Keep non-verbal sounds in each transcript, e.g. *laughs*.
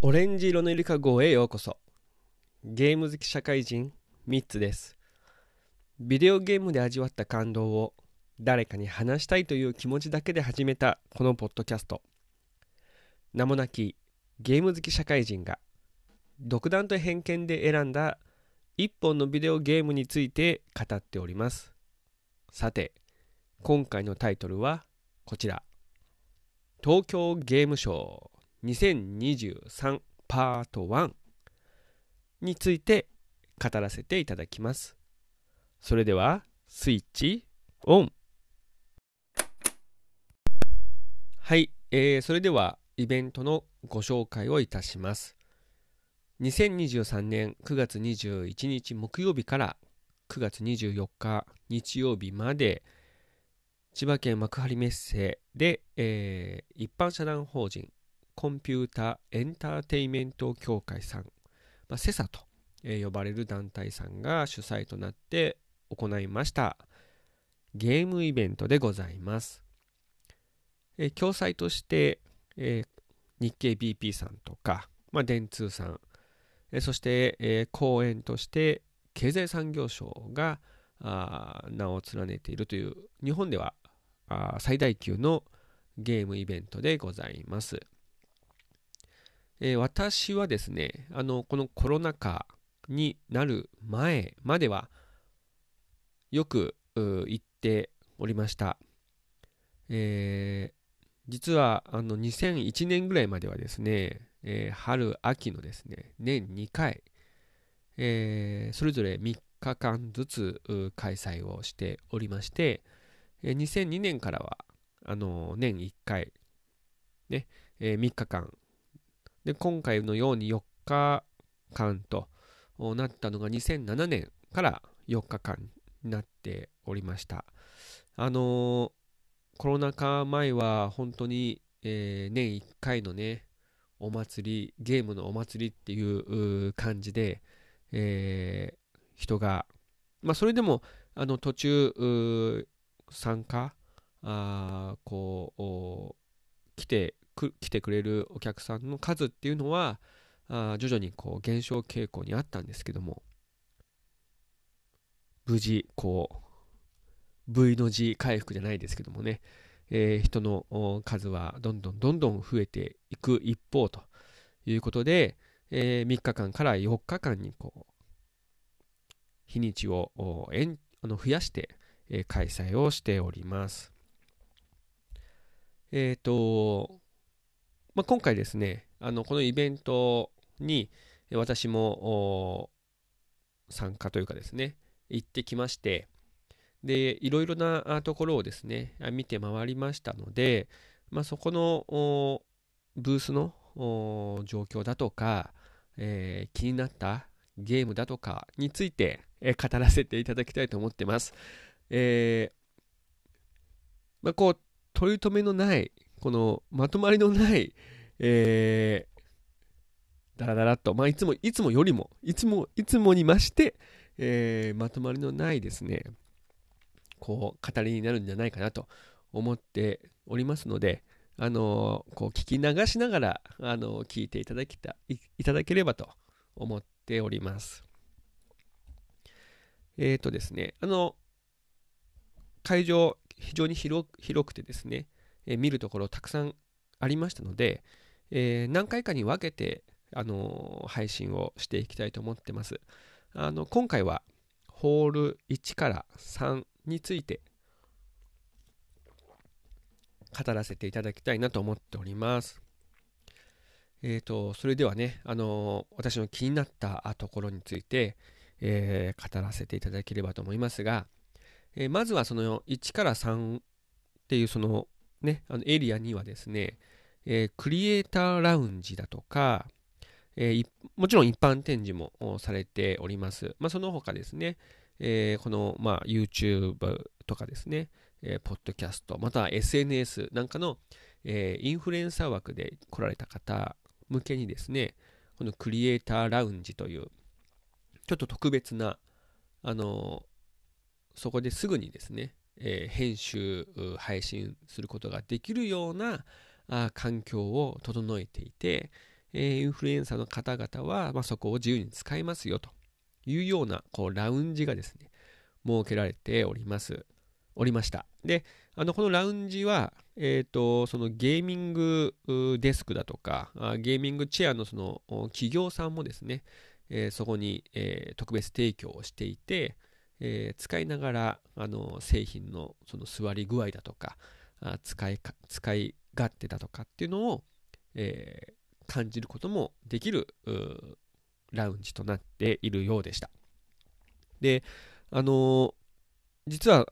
オレンジ色のゆりかごへようこそ。ゲーム好き社会人3つです。ビデオゲームで味わった感動を誰かに話したいという気持ちだけで始めたこのポッドキャスト。名もなきゲーム好き社会人が独断と偏見で選んだ一本のビデオゲームについて語っております。さて今回のタイトルはこちら。東京ゲームショー2023パート1について語らせていただきます。それではスイッチオン。はい、えー、それではイベントのご紹介をいたします。2023年9月21日木曜日から9月24日日曜日まで千葉県幕張メッセで、えー、一般社団法人コンピュータエンターテイメント協会さん、まあ、セサと、えー、呼ばれる団体さんが主催となって行いました。ゲームイベントでございます、えー、共催として、えー、日経 BP さんとか、まあ、電通さん、えー、そして、えー、講演として経済産業省があ名を連ねているという日本ではあ最大級のゲームイベントでございます。えー、私はですね、あの、このコロナ禍になる前までは、よく行っておりました。えー、実は、あの、2001年ぐらいまではですね、えー、春、秋のですね、年2回、えそれぞれ3日間ずつ開催をしておりまして、2002年からは、あの、年1回、ね、え3日間で、今回のように4日間となったのが2007年から4日間になっておりました。あのー、コロナ禍前は本当に、えー、年1回のね、お祭り、ゲームのお祭りっていう感じで、えー、人が、まあ、それでもあの途中参加あこう来てく来てくれるお客さんの数っていうのはあ徐々にこう減少傾向にあったんですけども無事こう V の字回復じゃないですけどもね、えー、人の数はどんどんどんどん増えていく一方ということで、えー、3日間から4日間にこう日にちをあの増やして、え、開催をしております。え、ー、と、まあ、今回ですね、あのこのイベントに私も参加というかですね、行ってきまして、で、いろいろなところをですね、見て回りましたので、まあ、そこのブースの状況だとか、えー、気になったゲームだとかについて、え、語らせていただきたいと思ってます。えー、まあ、こう、取り留めのないこのまとまりのない、えー、だらだらっと、まあ、いつも、いつもよりも、いつも、いつもに増して、えー、まとまりのないですね、こう、語りになるんじゃないかなと思っておりますので、あの、こう、聞き流しながら、あの、聞いていただきたい、いただければと思っております。えっ、ー、とですね、あの、会場、非常に広くてですね、え見るところたくさんありましたので、えー、何回かに分けて、あのー、配信をしていきたいと思ってます。あの今回はホール1から3について語らせていただきたいなと思っております。えーと、それではね、あの、私の気になったところについて、え、語らせていただければと思いますが、えー、まずはその1から3っていうそのね、あのエリアにはですね、えー、クリエイターラウンジだとか、えー、もちろん一般展示もされております。まあ、その他ですね、えー、この、まあ、YouTube とかですね、えー、ポッドキャスト、または SNS なんかの、えー、インフルエンサー枠で来られた方向けにですね、このクリエイターラウンジという、ちょっと特別な、あのそこですぐにですね、えー、編集、配信することができるようなあ環境を整えていて、えー、インフルエンサーの方々は、まあ、そこを自由に使いますよというようなこうラウンジがですね、設けられております。おりました。で、あのこのラウンジは、えっ、ー、と、そのゲーミングデスクだとか、ゲーミングチェアのその企業さんもですね、えー、そこに、えー、特別提供をしていて、えー、使いながらあの製品のその座り具合だとかあ使いか使い勝手だとかっていうのを、えー、感じることもできるラウンジとなっているようでした。で、あの実は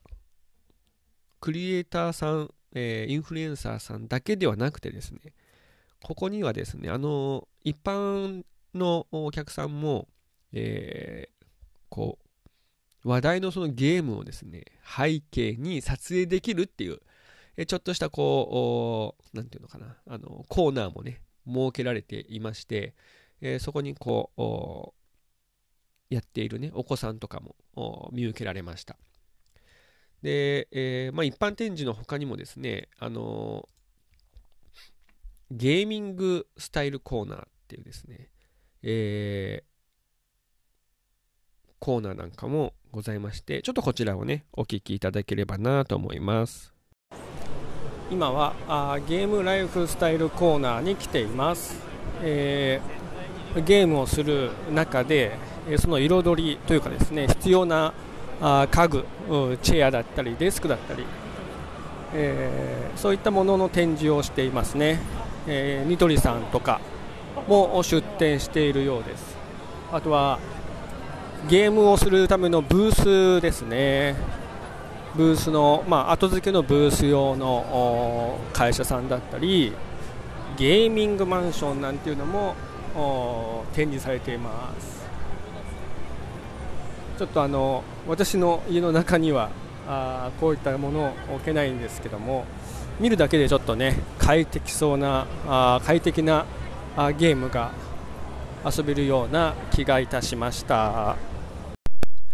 クリエイターさん、えー、インフルエンサーさんだけではなくてですね、ここにはですね、あの一般のお客さんも、えー、こう、話題のそのゲームをですね、背景に撮影できるっていう、えちょっとしたこう、なんていうのかな、あの、コーナーもね、設けられていまして、え、そこにこう、やっているね、お子さんとかも見受けられました。で、えー、まあ、一般展示の他にもですね、あのゲーミングスタイルコーナーっていうですね、えー、コーナーなんかもございまして、ちょっとこちらをね、お聞きいただければなと思います。今はあゲームライフスタイルコーナーに来ています。えー、ゲームをする中で、その彩りというかですね、必要なあ家具、チェアだったり、デスクだったり、えー、そういったものの展示をしていますね。えー、ニトリさんとか、も出店しているようですあとはゲームをするためのブースですね。ブースの、まあ、後付けのブース用の会社さんだったりゲーミングマンションなんていうのも展示されています。ちょっとあの私の家の中にはあこういったものを置けないんですけども見るだけでちょっとね快適そうなあ快適なあゲームが遊べるような気がいたしました。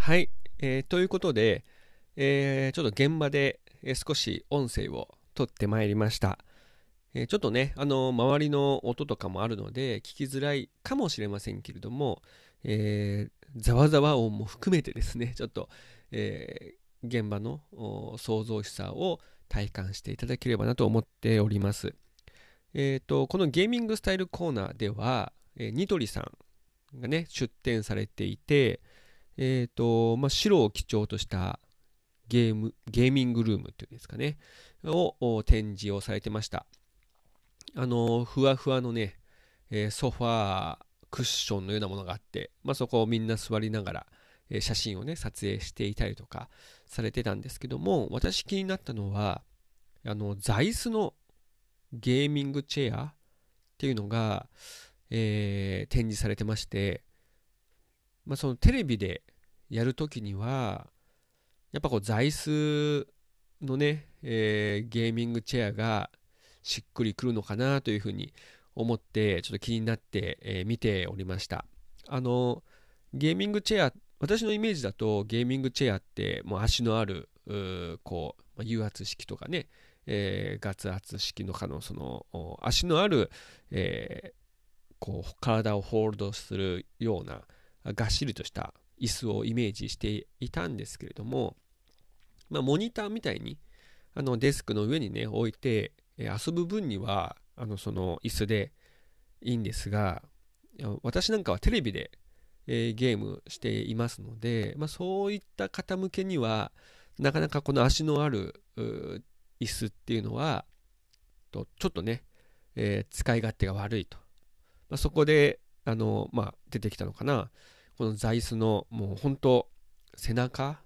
はい、えー、ということで、えー、ちょっと現場で、え少し音声を取ってまいりました、えー、ちょっとねあの周りの音とかもあるので聞きづらいかもしれませんけれども、ざわざわ音も含めてですね *laughs* ちょっと、え現場の創造しさを体感していただければなと思っております。えーと、このゲーミングスタイルコーナーでは、え、ニトリさんがね出展されていて、えーとまあ、白を基調としたゲームゲーミングルームっていうんですかね。を展示をされてました。あのふわふわのね、えー、ソファークッションのようなものがあって、まあ、そこをみんな座りながら、えー、写真をね撮影していたりとかされてたんですけども私気になったのはあの座椅子のゲーミングチェアっていうのが、えー、展示されてまして、まあ、そのテレビでやるときには、やっぱこう座椅子のね、えー、ゲーミングチェアがしっくりくるのかなというふうに思ってちょっと気になって、えー、見ておりました。あのゲーミングチェア私のイメージだとゲーミングチェアってもう足のあるうこう油圧式とかねえー、ガ圧式の可能その足のある、えー、こう体をホールドするようながっしりとした椅子をイメージしていたんですけれども、まあ、モニターみたいにあのデスクの上にね置いて、遊ぶ分にはあのその椅子でいいんですが私なんかはテレビで、えー、ゲームしていますので、まあ、そういった方向けにはなかなかこの足のある椅子っていうのは、とちょっとね、えー、使い勝手が悪いと。まあ、そこで、あの、まあ、出てきたのかな。この座椅子の、もう本当、背中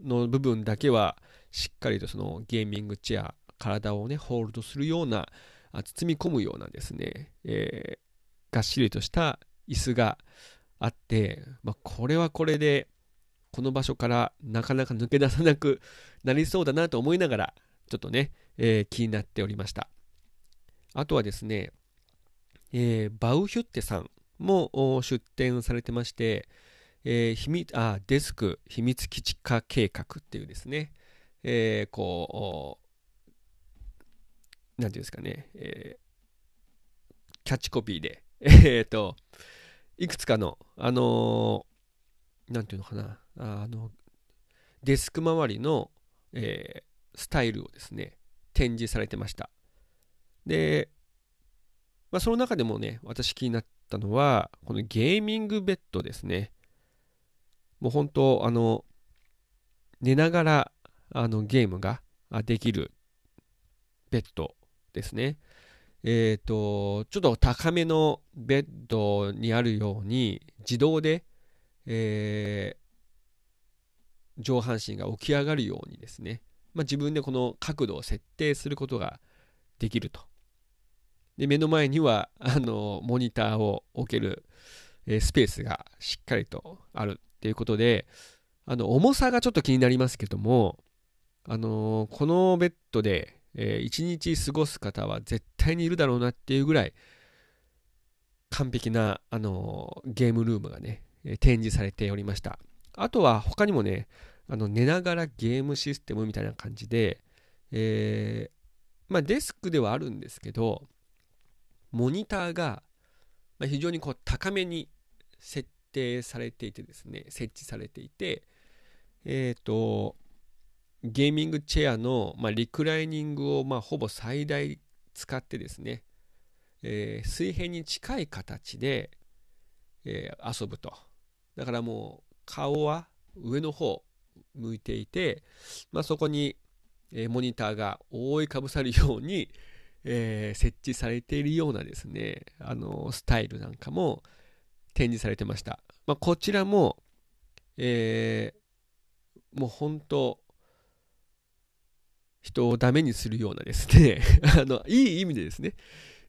の部分だけは、しっかりとそのゲーミングチェア、体をね、ホールドするような、包み込むようなですね、えー、がっしりとした椅子があって、まあ、これはこれで、この場所からなかなか抜け出さなくなりそうだなと思いながら、ちょっとね、えー、気になっておりました。あとはですね、えー、バウヒュッテさんも出展されてまして、えー、秘密あデスク秘密基地化計画っていうですね、えー、こう、なんていうんですかね、えー、キャッチコピーで、*laughs* えっと、いくつかの、あのー、なんていうのかな、あの、デスク周りの、えー、スタイルをですね、展示されてました。で、まあ、その中でもね、私気になってたのは、このゲーミングベッドですね。もう本当、あの、寝ながらあのゲームができるベッドですね。えっ、ー、と、ちょっと高めのベッドにあるように、自動で、えー、上半身が起き上がるようにですね、まあ、自分でこの角度を設定することができると。で、目の前には、あの、モニターを置ける、スペースがしっかりとあるっていうことで、あの、重さがちょっと気になりますけども、あの、このベッドで、えー、一日過ごす方は絶対にいるだろうなっていうぐらい、完璧な、あの、ゲームルームがね、展示されておりました。あとは他にもね、あの寝ながらゲームシステムみたいな感じで、えー、まあ、デスクではあるんですけど、モニターが非常にこう高めに設定されていてですね、設置されていて、えっ、ー、と、ゲーミングチェアの、まあ、リクライニングを、まあ、ほぼ最大使ってですね、えー、水平に近い形で、えー、遊ぶと。だからもう顔は上の方向いていて、まあ、そこに、えー、モニターが覆いかぶさるように、えー、設置されているようなですね、あのスタイルなんかも展示されてました。まあ、こちらも、えー、もう本当、人をダメにするようなですね *laughs* あの、いい意味でですね、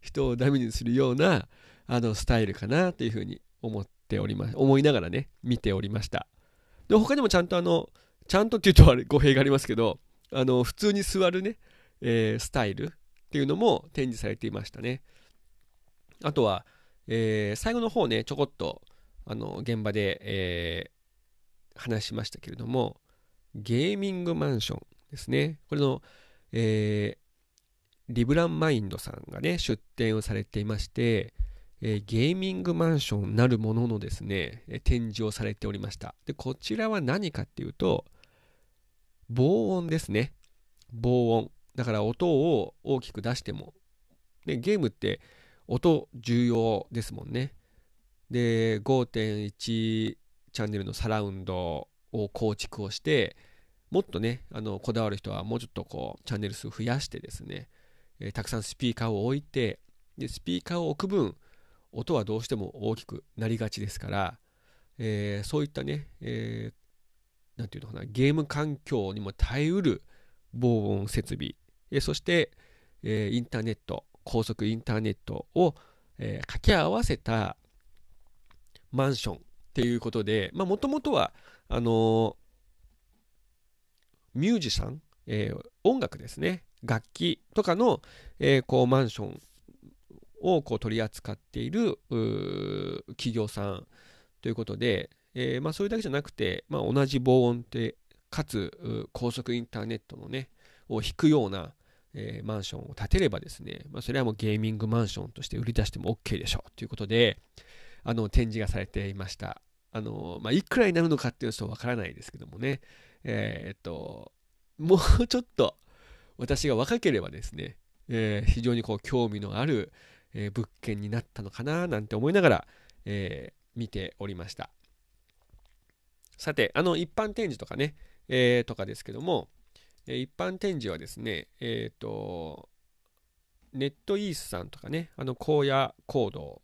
人をダメにするような、あの、スタイルかなというふうに思っております。思いながらね、見ておりました。で、他にもちゃんとあの、ちゃんとっていうとあれ語弊がありますけど、あの、普通に座るね、えー、スタイルっていうのも展示されていましたね。あとは、えー、最後の方ね、ちょこっと、あの、現場で、えー、話しましたけれども、ゲーミングマンションですね。これの、えー、リブランマインドさんがね、出展をされていまして、えー、ゲーミングマンションなるもののですねえ、展示をされておりました。で、こちらは何かっていうと、防音ですね。防音。だから音を大きく出しても。で、ゲームって音重要ですもんね。で、5.1チャンネルのサラウンドを構築をして、もっとね、あのこだわる人はもうちょっとこうチャンネル数増やしてですね、えー、たくさんスピーカーを置いて、でスピーカーを置く分、音はどうしても大きくなりがちですから、えー、そういったね、えー、なんていうのかな、ゲーム環境にも耐えうる防音設備、え、そして、え、インターネット、高速インターネットを、え、掛け合わせたマンションっていうことで、もともとは、あのミュージシャン、えー、音楽ですね、楽器とかの、えー、こうマンションをこう取り扱っている企業さんということで、えー、まあ、それだけじゃなくて、まあ、同じ防音でかつ高速インターネットのねを引くような、えー、マンションを建てればですね、まあ、それはもうゲーミングマンションとして売り出しても OK でしょうということであの展示がされていましたあの、まあ、いくらになるのかっていうのはちょっとわからないですけどもね、えー、っと、もうちょっと私が若ければですね、えー、非常にこう興味のある、え、物件になったのかななんて思いながら、え、見ておりました。さて、あの一般展示とかね、えー、とかですけども、一般展示はですね、えっ、と、ネットイースさんとかね、あの荒野行動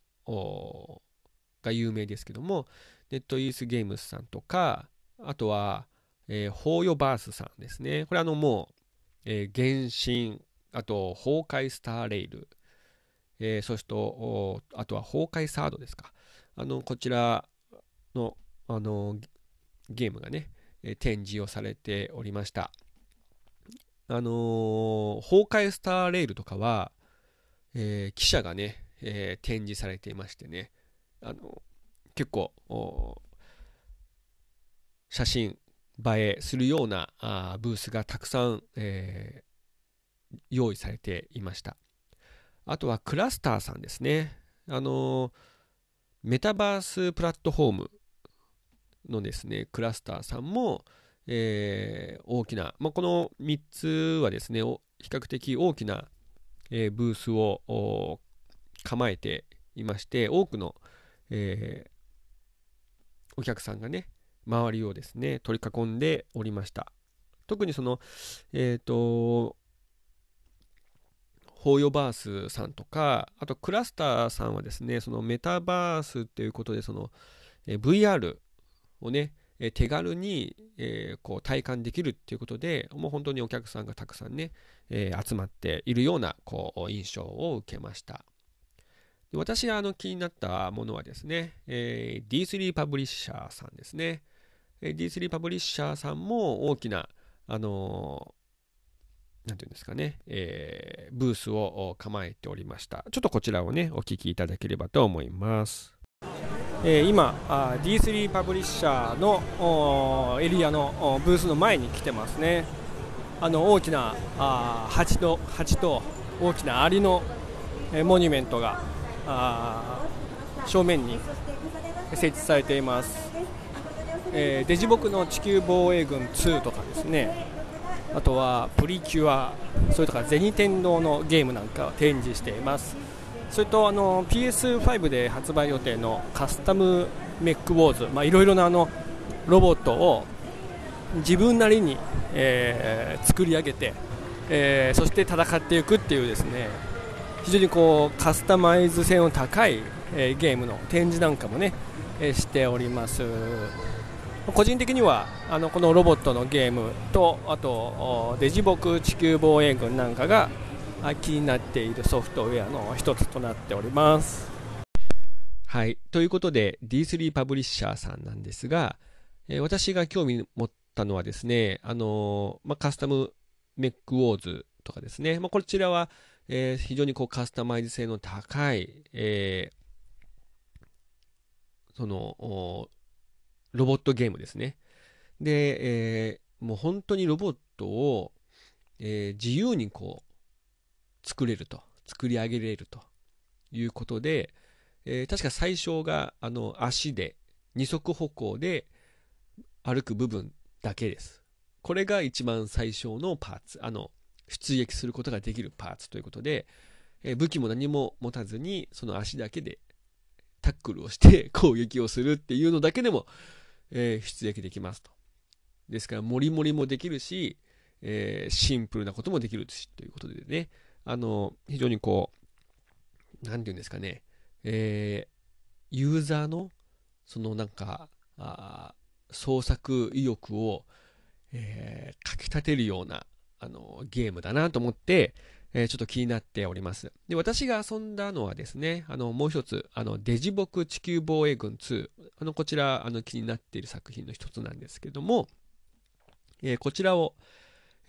が有名ですけども、ネットイースゲームスさんとか、あとは、えー、ホーヨバースさんですね。これあのもう、えー、原神、あと、崩壊スターレイル、えー、そしてあとは崩壊サードですか。あの、こちらの、あの、ゲームがね、展示をされておりました。あのー、崩壊スターレイルとかは、えー、記者がね、えー、展示されていましてね、あの結構、写真映えするようなあブースがたくさん、えー、用意されていました。あとはクラスターさんですね。あのー、メタバースプラットフォームのですねクラスターさんも、えー、大きな、まあ、この3つはですね比較的大きな、えー、ブースを構えていまして多くの、えー、お客さんがね周りをですね取り囲んでおりました。特にそのえっ、ー、とホーヨバースさんとかあとクラスターさんはですねそのメタバースっていうことでその、えー、VR をねえ手軽に、え、こう体感できるっていうことでもう本当にお客さんがたくさんね、え、集まっているようなこう印象を受けました。で私があの気になったものはですね、え、D3 パブリッシャーさんですね、え、D3 パブリッシャーさんも大きなあのなんていうんですかね、えー、ブースを構えておりました。ちょっとこちらをねお聞きいただければと思います。えー、今 D3 パブリッシャーのエリアのブースの前に来てますね。あの大きなあ蜂と蜂と大きなアリの、モニュメントが正面に設置されています、えー、デジボクの地球防衛軍2とかですね。あとはプリキュアそれとか銭天堂のゲームなんかを展示しています。それとあの PS5 で発売予定のカスタムメックウォーズ、まあ、いろいろなあのロボットを自分なりに、えー、作り上げて、えー、そして戦っていくっていうですね非常にこうカスタマイズ性の高い、えー、ゲームの展示なんかもね、えー、しております。個人的にはあのこのロボットのゲームとあとデジボク地球防衛軍なんかが気になっているソフトウェアの一つとなっております。はい。ということで D3 パブリッシャーさんなんですが、えー、私が興味持ったのはですね、あのー、まあ、カスタムメックウォーズとかですね、まあ、こちらは、えー、非常にこうカスタマイズ性の高い、えそのロボットゲームですね。で、えもう本当にロボットを、え自由にこう作れると作り上げれるということで、えー、確か最初があの足で二足歩行で歩く部分だけです。これが一番最小のパーツ。あの出撃することができるパーツということで、えー、武器も何も持たずにその足だけでタックルをして *laughs* 攻撃をするっていうのだけでも、えー、出撃できますと。ですからモリモリもできるし、えー、シンプルなこともできるしということでね。あの、非常にこう、なんていうんですかね、えー、ユーザーの、そのなんか、あ創作意欲を、えー、かきたてるような、あの、ゲームだなと思って、えー、ちょっと気になっております。で、私が遊んだのはですね、あの、もう一つ、あの、デジボク地球防衛軍2。あの、こちら、あの、気になっている作品の一つなんですけども、えー、こちらを、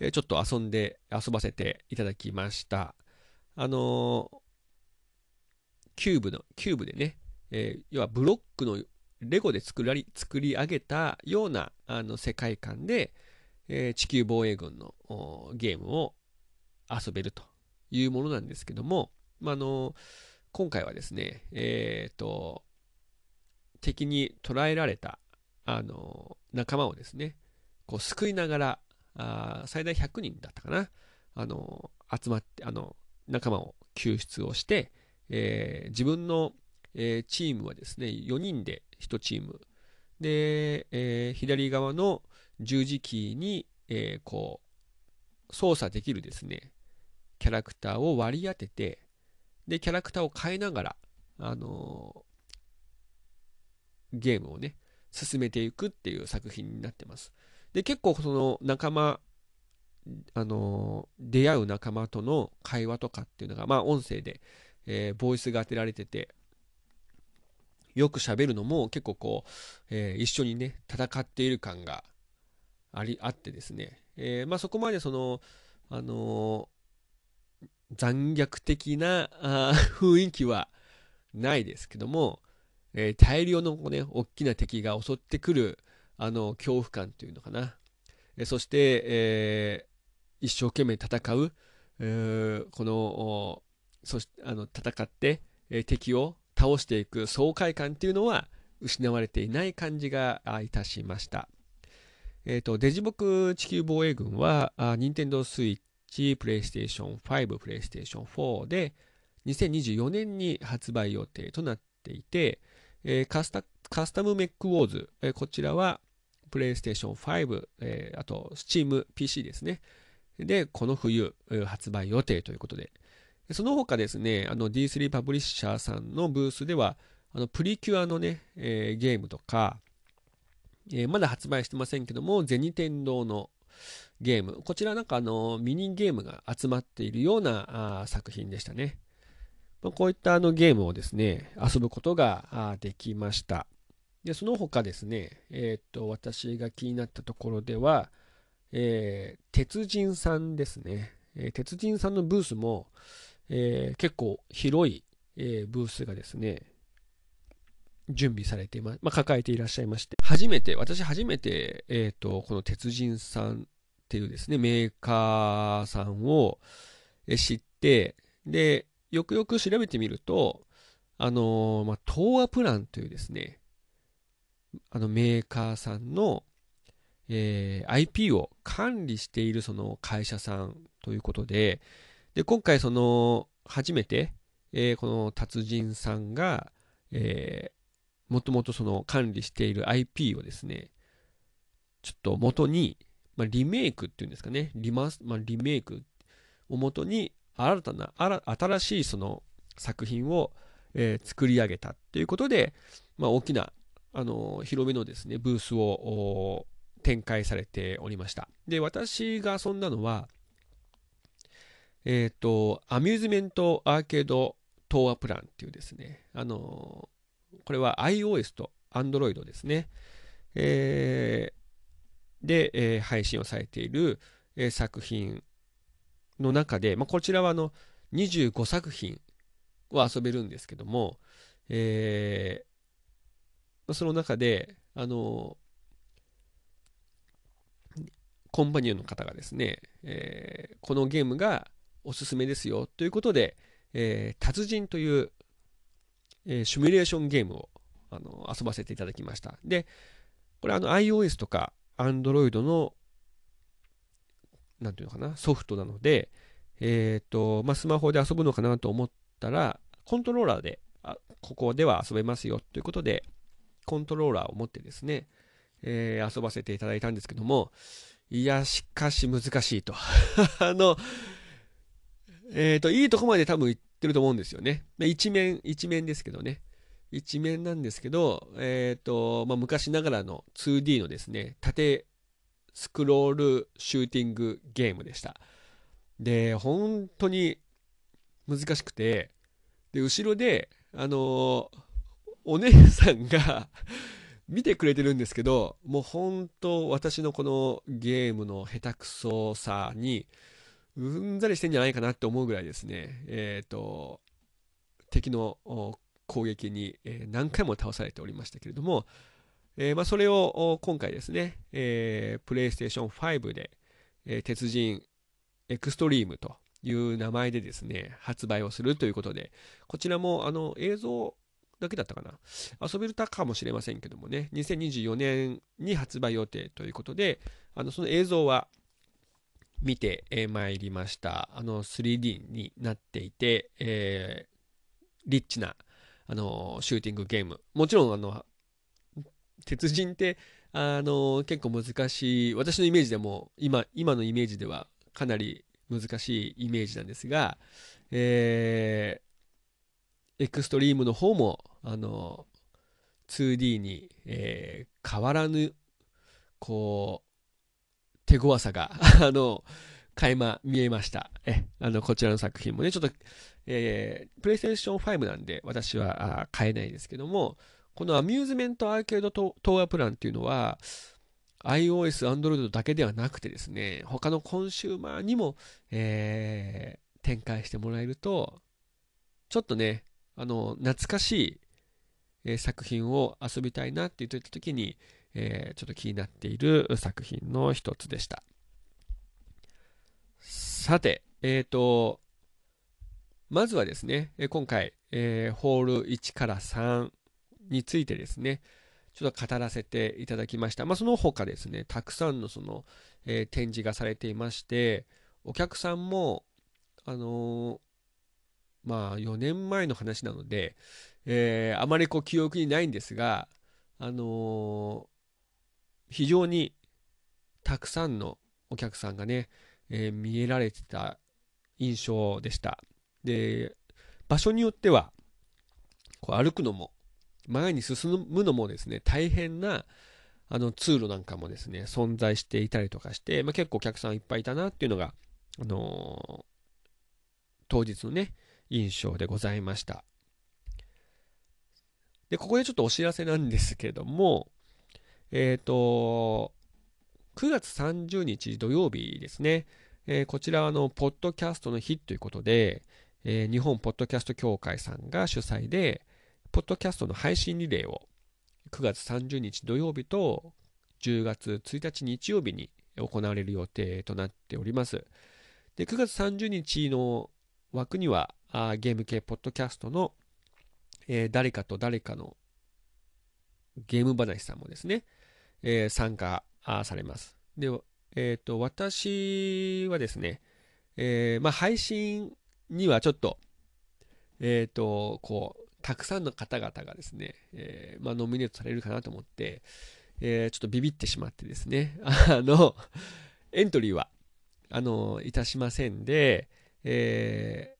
えちょっと遊んで、遊ばせていただきました。あの、キューブの、キューブでね、えー、要はブロックのレゴで作らり作り上げたようなあの世界観で、えー、地球防衛軍のゲームを遊べるというものなんですけども、まあ、あの今回はですね、えっ、と、敵に捕らえられた、あの仲間をですね、こう救いながら、あ最大100人だったかな、あの集まって、あの仲間を救出をして、えー、自分の、えー、チームはですね、4人で1チーム。で、えー、左側の十字キーに、えこう、操作できるですね、キャラクターを割り当てて、で、キャラクターを変えながら、あのゲームをね、進めていくっていう作品になってます。で、結構その仲間、あの出会う仲間との会話とかっていうのが、まあ音声で、えー、ボイスが当てられてて、よく喋るのも結構こう、えー、一緒にね、戦っている感があり、あってですね、えー、まあそこまでその、あの残虐的なあ雰囲気はないですけども、え大量のね、大きな敵が襲ってくる、あの恐怖感というのかな、そして、えー、一生懸命戦う、えー、このそしあの戦って、え、敵を倒していく爽快感っていうのは失われていない感じがいたしました。え、ー、と、デジボク地球防衛軍は、任天堂スイッチ、プレイステーション5、プレイステーション4で、2024年に発売予定となっていて、えー、カスタカスタムメックウォーズ、えー、こちらは、プレイステーション5、えー、あと、スチーム PC ですね。で、この冬、発売予定ということで、その他ですね、あの D3 パブリッシャーさんのブースでは、あのプリキュアのね、えー、ゲームとか、えー、まだ発売してませんけども、ゼニ天堂のゲーム、こちらなんかあのミニゲームが集まっているようなあ作品でしたね。まあ、こういったあのゲームをですね、遊ぶことができました。で、その他ですね、えっ、と、私が気になったところでは、えー、鉄人さんですね。えー、鉄人さんのブースも、えー、結構広い、えー、ブースがですね、準備されていま、まあ、抱えていらっしゃいまして、初めて、私初めて、えっ、と、この鉄人さんっていうですね、メーカーさんを知って、で、よくよく調べてみると、あのまあ、東亜プランというですね、あのメーカーさんの、えー、IP を管理しているその会社さんということで、で、今回その、初めて、えー、この達人さんが、えー、もともとその管理している IP をですね、ちょっと元に、まあ、リメイクっていうんですかね、リマス、まあ、リメイクを元に新たな、新しいその作品を、えー、作り上げたっていうことで、まあ、大きな、あの、広めのですね、ブースを展開されておりました。で、私が遊んだのは、えっ、ー、と、アミューズメントアーケード東亜プランっていうですね、あの、これは iOS と Android ですね。えー、で、えー、配信をされている、えー、作品の中で、まあ、こちらはあの25作品を遊べるんですけども、えー、その中で、あのコンパニオンの方がですね、えー、このゲームがおすすめですよということで、えー、達人という、えー、シミュレーションゲームをあの遊ばせていただきました。で、これあの iOS とか Android のなんていうのかな、ソフトなので、えっ、ー、と、まあ、スマホで遊ぶのかなと思ったら、コントローラーで、あここでは遊べますよということで、コントローラーを持ってですね、えー、遊ばせていただいたんですけども、いや、しかし難しいと。*laughs* あの、えっ、ー、と、いいとこまで多分行ってると思うんですよね。一面、一面ですけどね。一面なんですけど、えっ、ー、と、まあ、昔ながらの 2D のですね、縦スクロールシューティングゲームでした。で、本当に難しくて、で、後ろで、あのお姉さんが見てくれてるんですけど、もう本当私のこのゲームの下手くそさに、うんざりしてんじゃないかなって思うぐらいですね、えっ、ー、と、敵の攻撃に何回も倒されておりましたけれども、えー、まあ、それを今回ですね、えー、プレイステーション5で、えー、鉄人エクストリームという名前でですね、発売をするということで、こちらもあの映像だけだったかな。遊べるたかもしれませんけどもね、2024年に発売予定ということで、あのその映像は見てまいりました。あの 3D になっていて、えー、リッチなあのシューティングゲーム。もちろんあの鉄人ってあの結構難しい私のイメージでも今今のイメージではかなり難しいイメージなんですが、えー、エクストリームの方もあの 2D に、えー、変わらぬこう手強さが *laughs* あの垣間見えました。え、あの、こちらの作品もね、ちょっと、えー、プレイステーション5なんで私は買えないですけども、このアミューズメントアーケード東亜プランっていうのは、iOS、Android だけではなくてですね、他のコンシューマーにも、えー、展開してもらえると、ちょっとね、あの、懐かしい、え、作品を遊びたいなって言ってた時に、えー、ちょっと気になっている作品の一つでした。さて、えっ、ー、と、まずはですね、今回、えー、ホール1から3についてですね、ちょっと語らせていただきました。まあ、その他ですね、たくさんのその、えー、展示がされていまして、お客さんも、あの、まあ、4年前の話なので、えー、あまりこう記憶にないんですが、あの非常にたくさんのお客さんがね、え見えられてた印象でした。で、場所によっては、こう歩くのも、前に進むのもですね、大変なあの通路なんかもですね、存在していたりとかして、まあ、結構お客さんいっぱいいたなっていうのが、あのー、当日のね、印象でございました。で、ここでちょっとお知らせなんですけども、えっ、ー、と、9月30日土曜日ですね、えー、こちらはあの、ポッドキャストの日ということで、えー、日本ポッドキャスト協会さんが主催で、ポッドキャストの配信リレーを9月30日土曜日と10月1日日曜日に行われる予定となっております。で、9月30日の枠には、あゲーム系ポッドキャストの、えー、誰かと誰かのゲーム話さんもですね、えー、参加されます。で、えっ、ー、と、私はですね、えまあ、配信にはちょっと、えっ、と、こう、たくさんの方々がですね、え、まあ、ノミネートされるかなと思って、え、ちょっとビビってしまってですね、*laughs* あの、エントリーは、あの、いたしませんで、え、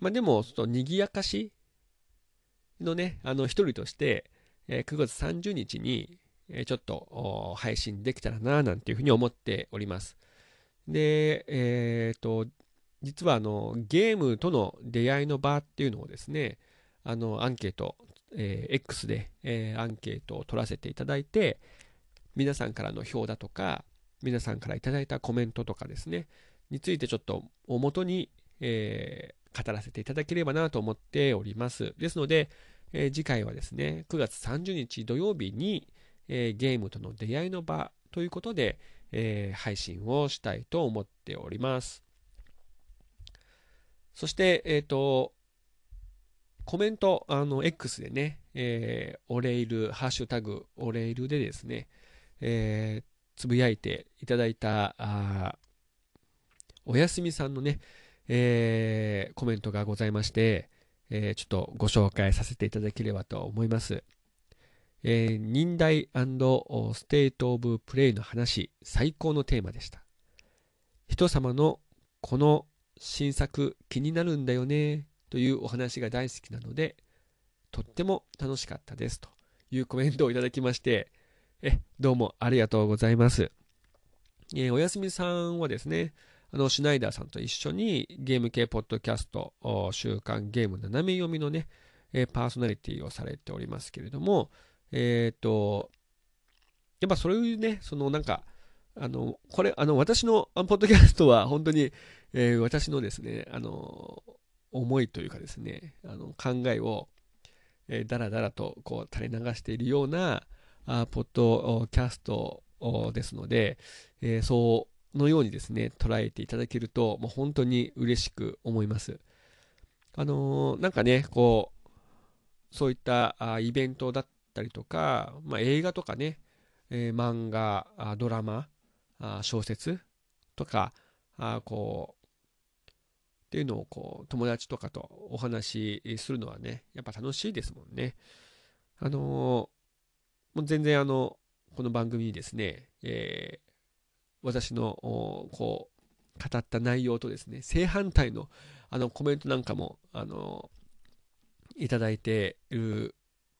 まあ、でも、ちょっと賑やかしのね、あの、一人として、えー、9月30日に、えー、ちょっと配信できたらな、なんていうふうに思っております。で、えっ、と、実はあのゲームとの出会いの場っていうのをですね、あのアンケート、えー、X で、えー、アンケートを取らせていただいて、皆さんからの票だとか、皆さんからいただいたコメントとかですね、についてちょっとおもとに、えー、語らせていただければなと思っております。ですので、えー、次回はですね、9月30日土曜日に、えー、ゲームとの出会いの場ということで、え配信をしたいと思っております。そして、えっ、と、コメント、あの、X でね、えー、おレイル、ハッシュタグ、おレイルでですね、えー、つぶやいていただいた、あおやすみさんのね、えー、コメントがございまして、えー、ちょっとご紹介させていただければと思います。えー、ニンダイ State of Play の話、最高のテーマでした。人様のこの新作気になるんだよねというお話が大好きなので、とっても楽しかったですというコメントをいただきまして、え、どうもありがとうございます。えー、おやすみさんはですね、あの、シュナイダーさんと一緒にゲーム系ポッドキャスト、週刊ゲーム斜め読みのね、パーソナリティをされておりますけれども、えっ、ー、と、やっぱそういうね、そのなんか、あの、これ、あの、私のポッドキャストは本当に、えー、私のですね、あの、思いというかですね、あの考えを、えー、だらだらとこう垂れ流しているようなあポッドキャストですので、えー、そのようにですね、捉えていただけると、もう本当に嬉しく思います。あのー、なんかね、こう、そういったあイベントだったりとか、まあ、映画とかね、えー、漫画、ドラマ、あ小説とか、あこうっていうのをこう友達とかとお話しするのはね、やっぱ楽しいですもんね。あのー、もう全然あの、この番組にですね、えー、私のこう、語った内容とですね、正反対のあのコメントなんかも、あの、いただいている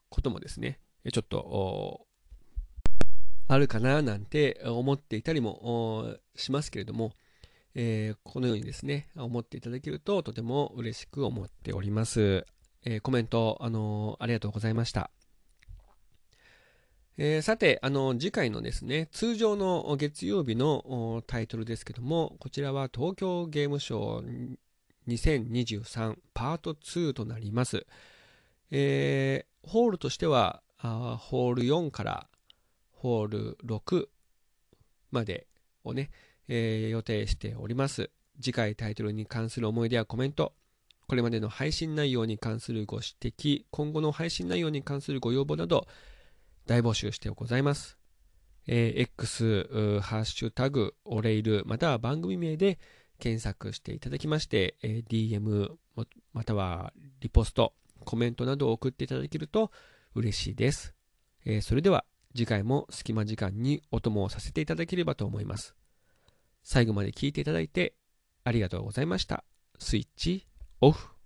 こともですね、ちょっと、あるかななんて思っていたりもしますけれども、えー、このようにですね、思っていただけるととても嬉しく思っております。えー、コメント、あのー、ありがとうございました。えー、さて、あの、次回のですね、通常の月曜日のタイトルですけども、こちらは東京ゲームショー2023パート2となります。えー、ホールとしては、ホール4からホール6までをね、えー、予定しております。次回タイトルに関する思い出やコメント、これまでの配信内容に関するご指摘、今後の配信内容に関するご要望など、大募集してございます。えー、X、ハッシュタグ、おレイル、または番組名で検索していただきまして、えー、DM、またはリポスト、コメントなどを送っていただけると嬉しいです。えー、それでは次回も隙間時間にお供をさせていただければと思います。最後まで聞いていただいてありがとうございました。スイッチオフ。